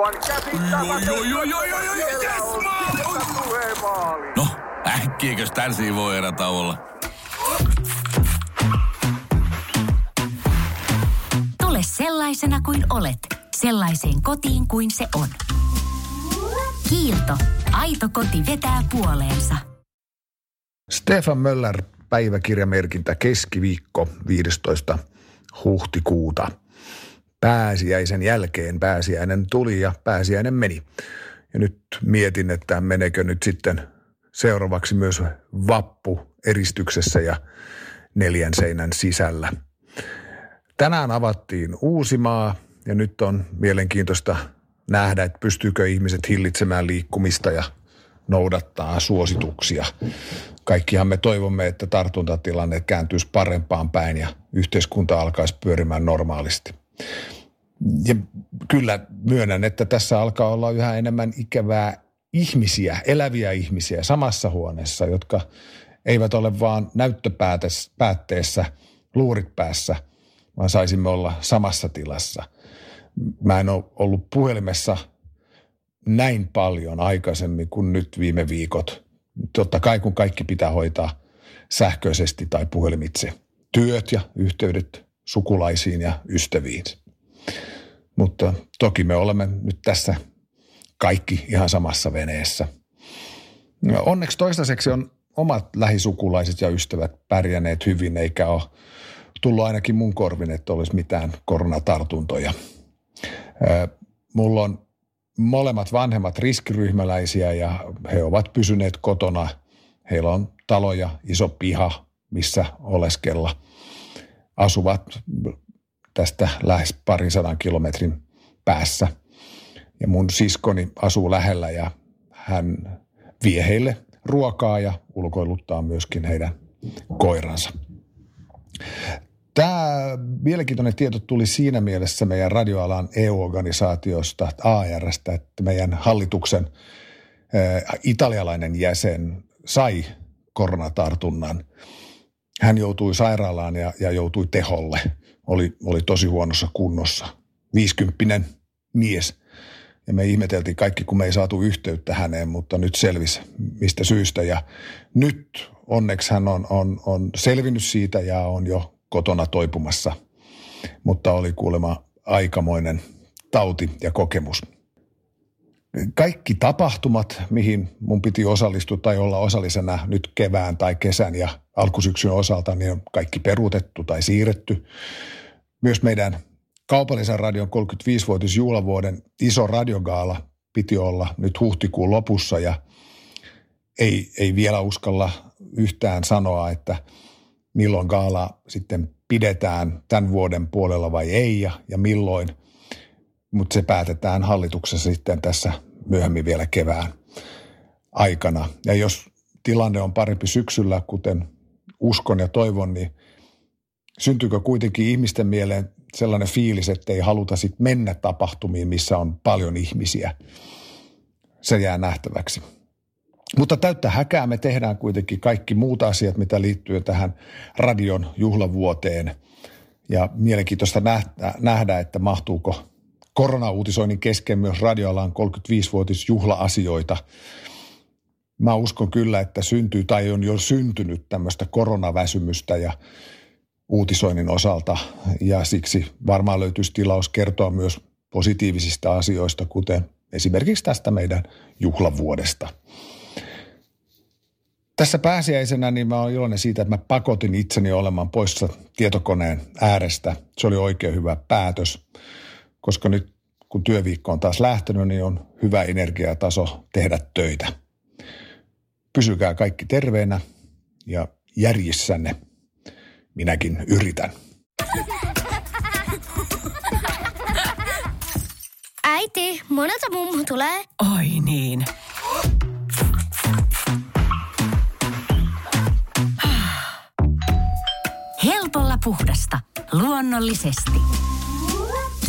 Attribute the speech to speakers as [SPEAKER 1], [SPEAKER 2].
[SPEAKER 1] Aivan
[SPEAKER 2] joo, joo, joo, joo, joo,
[SPEAKER 1] Siellä
[SPEAKER 2] yes, maali! No, äkkiäkös tän voi erä olla?
[SPEAKER 3] Tule sellaisena kuin olet, sellaiseen kotiin kuin se on. Kiilto. Aito koti vetää puoleensa.
[SPEAKER 4] Stefan Möller päiväkirjamerkintä keskiviikko 15. huhtikuuta. Pääsiäisen jälkeen pääsiäinen tuli ja pääsiäinen meni. Ja nyt mietin, että menekö nyt sitten seuraavaksi myös vappu eristyksessä ja neljän seinän sisällä. Tänään avattiin Uusimaa ja nyt on mielenkiintoista nähdä, että pystyykö ihmiset hillitsemään liikkumista ja noudattaa suosituksia. Kaikkihan me toivomme, että tartuntatilanne kääntyisi parempaan päin ja yhteiskunta alkaisi pyörimään normaalisti. Ja kyllä myönnän, että tässä alkaa olla yhä enemmän ikävää ihmisiä, eläviä ihmisiä samassa huoneessa, jotka eivät ole vaan näyttöpäätteessä, luurit päässä, vaan saisimme olla samassa tilassa. Mä en ole ollut puhelimessa näin paljon aikaisemmin kuin nyt viime viikot. Totta kai kun kaikki pitää hoitaa sähköisesti tai puhelimitse. Työt ja yhteydet sukulaisiin ja ystäviin. Mutta toki me olemme nyt tässä kaikki ihan samassa veneessä. Onneksi toistaiseksi on omat lähisukulaiset ja ystävät pärjänneet hyvin, eikä ole tullut ainakin mun korvin, että olisi mitään koronatartuntoja. Mulla on molemmat vanhemmat riskiryhmäläisiä ja he ovat pysyneet kotona. Heillä on talo ja iso piha, missä oleskella. Asuvat tästä lähes parin sadan kilometrin päässä. Ja mun siskoni asuu lähellä ja hän vie heille ruokaa ja ulkoiluttaa myöskin heidän koiransa. Tämä mielenkiintoinen tieto tuli siinä mielessä meidän radioalan EU-organisaatiosta, ARstä, että meidän hallituksen italialainen jäsen sai koronatartunnan. Hän joutui sairaalaan ja, ja joutui teholle. Oli, oli tosi huonossa kunnossa. 50 mies. Ja me ihmeteltiin kaikki, kun me ei saatu yhteyttä häneen, mutta nyt selvisi mistä syystä. Ja nyt onneksi hän on, on, on selvinnyt siitä ja on jo kotona toipumassa, mutta oli kuulemma aikamoinen tauti ja kokemus. Kaikki tapahtumat, mihin mun piti osallistua tai olla osallisena nyt kevään tai kesän ja alkusyksyn osalta, niin on kaikki peruutettu tai siirretty. Myös meidän kaupallisen radion 35-vuotisjuhlavuoden iso radiogaala piti olla nyt huhtikuun lopussa ja ei, ei vielä uskalla yhtään sanoa, että – milloin gaala sitten pidetään tämän vuoden puolella vai ei ja, ja milloin. Mutta se päätetään hallituksessa sitten tässä myöhemmin vielä kevään aikana. Ja jos tilanne on parempi syksyllä, kuten uskon ja toivon, niin syntyykö kuitenkin ihmisten mieleen sellainen fiilis, että ei haluta sitten mennä tapahtumiin, missä on paljon ihmisiä. Se jää nähtäväksi. Mutta täyttä häkää me tehdään kuitenkin kaikki muut asiat, mitä liittyy tähän radion juhlavuoteen. Ja mielenkiintoista nähdä, nähdä että mahtuuko koronauutisoinnin kesken myös radioalan 35-vuotisjuhla-asioita. Mä uskon kyllä, että syntyy tai on jo syntynyt tämmöistä koronaväsymystä ja uutisoinnin osalta. Ja siksi varmaan löytyisi tilaus kertoa myös positiivisista asioista, kuten esimerkiksi tästä meidän juhlavuodesta – tässä pääsiäisenä niin mä oon iloinen siitä, että mä pakotin itseni olemaan poissa tietokoneen äärestä. Se oli oikein hyvä päätös, koska nyt kun työviikko on taas lähtenyt, niin on hyvä energiataso tehdä töitä. Pysykää kaikki terveenä ja järjissänne. Minäkin yritän.
[SPEAKER 5] Äiti, monelta mummu tulee?
[SPEAKER 3] Oi niin. Helpolla puhdasta. Luonnollisesti.